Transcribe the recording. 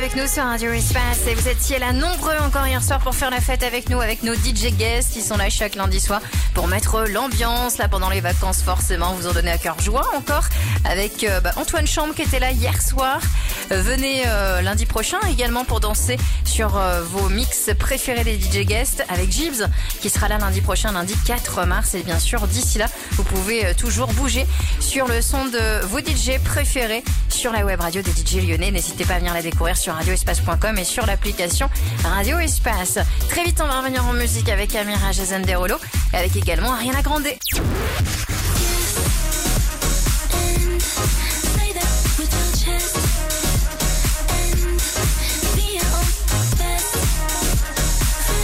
avec nous sur Radio Espace et vous étiez là nombreux encore hier soir pour faire la fête avec nous, avec nos DJ guests qui sont là chaque lundi soir pour mettre l'ambiance là pendant les vacances forcément. Vous en donnez à cœur joie encore avec euh, bah, Antoine Chambre qui était là hier soir. Euh, venez euh, lundi prochain également pour danser sur vos mix préférés des DJ guests avec Gibbs qui sera là lundi prochain, lundi 4 mars. Et bien sûr, d'ici là, vous pouvez toujours bouger sur le son de vos DJ préférés sur la web radio des DJ lyonnais. N'hésitez pas à venir la découvrir sur radioespace.com et sur l'application Radio Espace. Très vite, on va revenir en musique avec Amira Jason et avec également Ariana Grande.